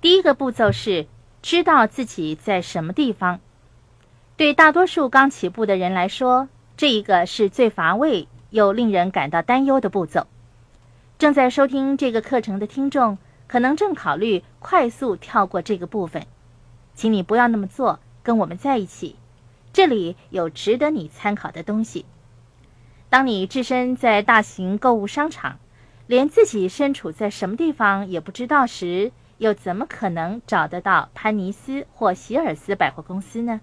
第一个步骤是知道自己在什么地方。对大多数刚起步的人来说，这一个是最乏味又令人感到担忧的步骤。正在收听这个课程的听众，可能正考虑快速跳过这个部分，请你不要那么做，跟我们在一起，这里有值得你参考的东西。当你置身在大型购物商场，连自己身处在什么地方也不知道时，又怎么可能找得到潘尼斯或希尔斯百货公司呢？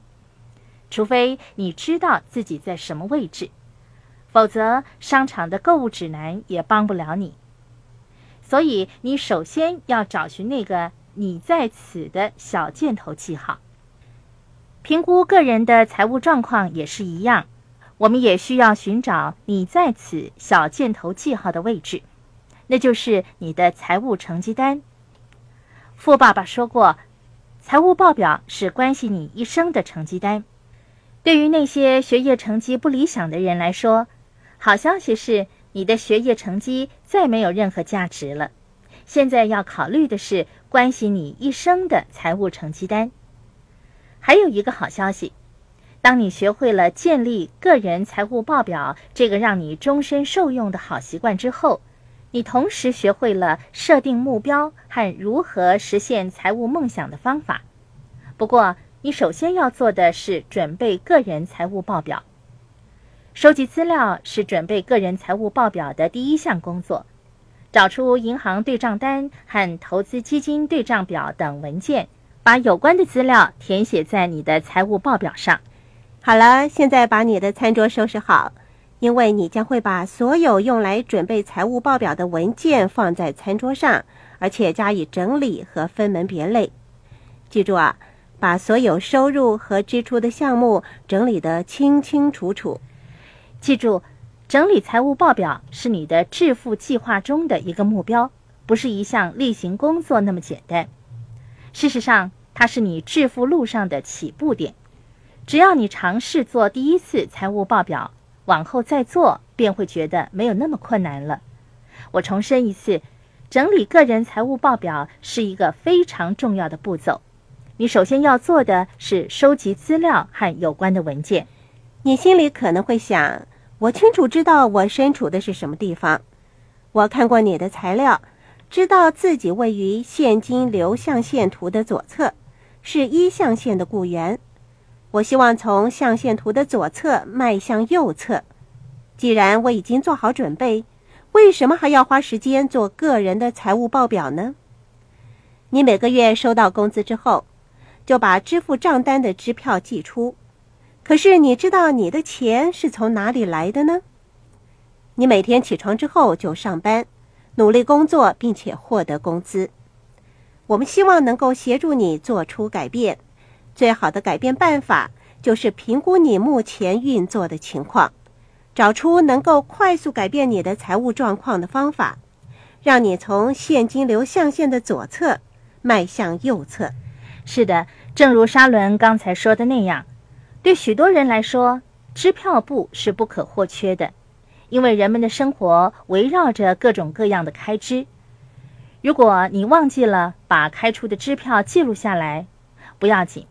除非你知道自己在什么位置，否则商场的购物指南也帮不了你。所以，你首先要找寻那个你在此的小箭头记号。评估个人的财务状况也是一样，我们也需要寻找你在此小箭头记号的位置，那就是你的财务成绩单。富爸爸说过，财务报表是关系你一生的成绩单。对于那些学业成绩不理想的人来说，好消息是你的学业成绩再没有任何价值了。现在要考虑的是关系你一生的财务成绩单。还有一个好消息，当你学会了建立个人财务报表这个让你终身受用的好习惯之后，你同时学会了设定目标和如何实现财务梦想的方法。不过，你首先要做的是准备个人财务报表。收集资料是准备个人财务报表的第一项工作。找出银行对账单和投资基金对账表等文件，把有关的资料填写在你的财务报表上。好了，现在把你的餐桌收拾好，因为你将会把所有用来准备财务报表的文件放在餐桌上，而且加以整理和分门别类。记住啊！把所有收入和支出的项目整理得清清楚楚。记住，整理财务报表是你的致富计划中的一个目标，不是一项例行工作那么简单。事实上，它是你致富路上的起步点。只要你尝试做第一次财务报表，往后再做便会觉得没有那么困难了。我重申一次，整理个人财务报表是一个非常重要的步骤。你首先要做的是收集资料和有关的文件。你心里可能会想：我清楚知道我身处的是什么地方。我看过你的材料，知道自己位于现金流象限图的左侧，是一象限的雇员。我希望从象限图的左侧迈向右侧。既然我已经做好准备，为什么还要花时间做个人的财务报表呢？你每个月收到工资之后。就把支付账单的支票寄出，可是你知道你的钱是从哪里来的呢？你每天起床之后就上班，努力工作，并且获得工资。我们希望能够协助你做出改变。最好的改变办法就是评估你目前运作的情况，找出能够快速改变你的财务状况的方法，让你从现金流象限的左侧迈向右侧。是的，正如沙伦刚才说的那样，对许多人来说，支票簿是不可或缺的，因为人们的生活围绕着各种各样的开支。如果你忘记了把开出的支票记录下来，不要紧，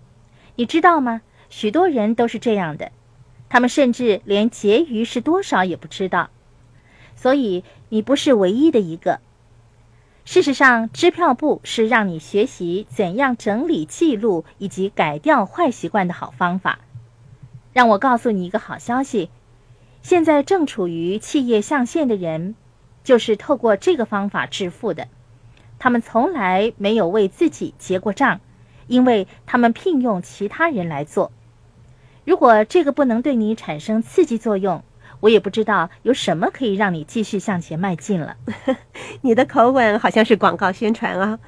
你知道吗？许多人都是这样的，他们甚至连结余是多少也不知道。所以你不是唯一的一个。事实上，支票簿是让你学习怎样整理记录以及改掉坏习惯的好方法。让我告诉你一个好消息：现在正处于企业象限的人，就是透过这个方法致富的。他们从来没有为自己结过账，因为他们聘用其他人来做。如果这个不能对你产生刺激作用，我也不知道有什么可以让你继续向前迈进了。你的口吻好像是广告宣传啊！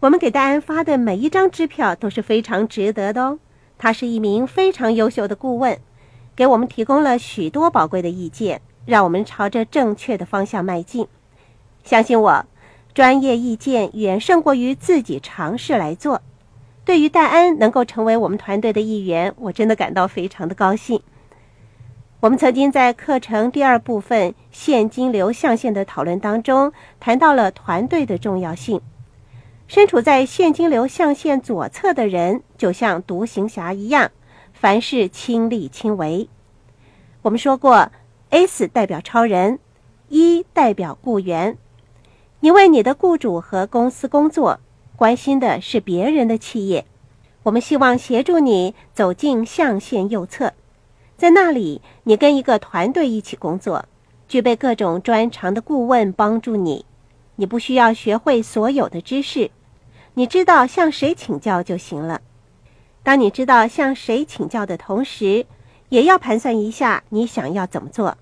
我们给戴安发的每一张支票都是非常值得的哦。他是一名非常优秀的顾问，给我们提供了许多宝贵的意见，让我们朝着正确的方向迈进。相信我，专业意见远胜过于自己尝试来做。对于戴安能够成为我们团队的一员，我真的感到非常的高兴。我们曾经在课程第二部分现金流象限的讨论当中谈到了团队的重要性。身处在现金流象限左侧的人，就像独行侠一样，凡事亲力亲为。我们说过，S 代表超人，E 代表雇员。你为你的雇主和公司工作，关心的是别人的企业。我们希望协助你走进象限右侧，在那里，你跟一个团队一起工作，具备各种专长的顾问帮助你。你不需要学会所有的知识，你知道向谁请教就行了。当你知道向谁请教的同时，也要盘算一下你想要怎么做，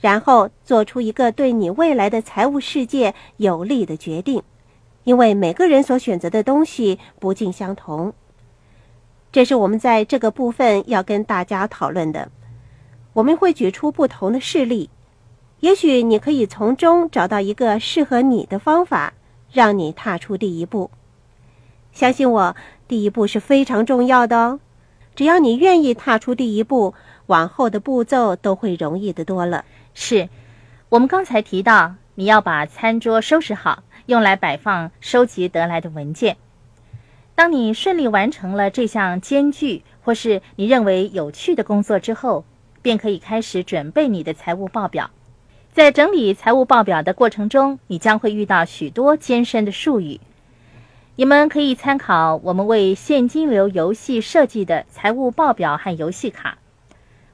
然后做出一个对你未来的财务世界有利的决定。因为每个人所选择的东西不尽相同，这是我们在这个部分要跟大家讨论的。我们会举出不同的事例。也许你可以从中找到一个适合你的方法，让你踏出第一步。相信我，第一步是非常重要的哦。只要你愿意踏出第一步，往后的步骤都会容易的多了。是，我们刚才提到，你要把餐桌收拾好，用来摆放收集得来的文件。当你顺利完成了这项艰巨或是你认为有趣的工作之后，便可以开始准备你的财务报表。在整理财务报表的过程中，你将会遇到许多艰深的术语。你们可以参考我们为现金流游戏设计的财务报表和游戏卡。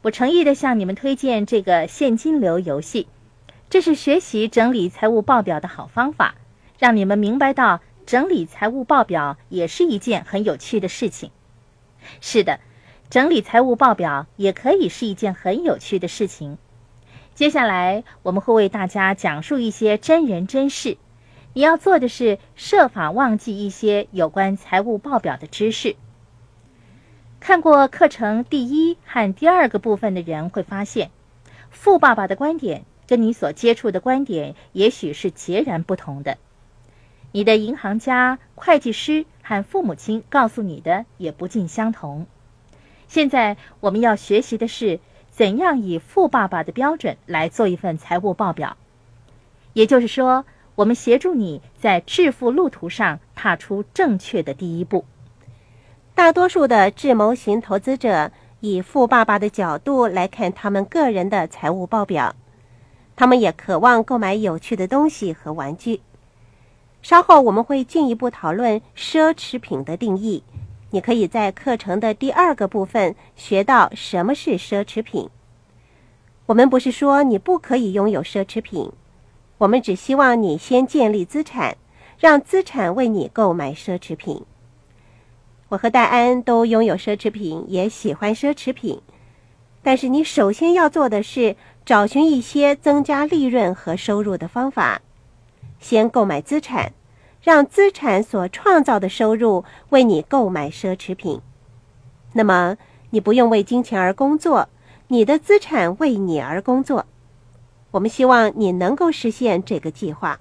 我诚意的向你们推荐这个现金流游戏，这是学习整理财务报表的好方法，让你们明白到整理财务报表也是一件很有趣的事情。是的，整理财务报表也可以是一件很有趣的事情。接下来我们会为大家讲述一些真人真事。你要做的是设法忘记一些有关财务报表的知识。看过课程第一和第二个部分的人会发现，富爸爸的观点跟你所接触的观点也许是截然不同的。你的银行家、会计师和父母亲告诉你的也不尽相同。现在我们要学习的是。怎样以富爸爸的标准来做一份财务报表？也就是说，我们协助你在致富路途上踏出正确的第一步。大多数的智谋型投资者以富爸爸的角度来看他们个人的财务报表，他们也渴望购买有趣的东西和玩具。稍后我们会进一步讨论奢侈品的定义。你可以在课程的第二个部分学到什么是奢侈品。我们不是说你不可以拥有奢侈品，我们只希望你先建立资产，让资产为你购买奢侈品。我和戴安都拥有奢侈品，也喜欢奢侈品，但是你首先要做的是找寻一些增加利润和收入的方法，先购买资产。让资产所创造的收入为你购买奢侈品，那么你不用为金钱而工作，你的资产为你而工作。我们希望你能够实现这个计划。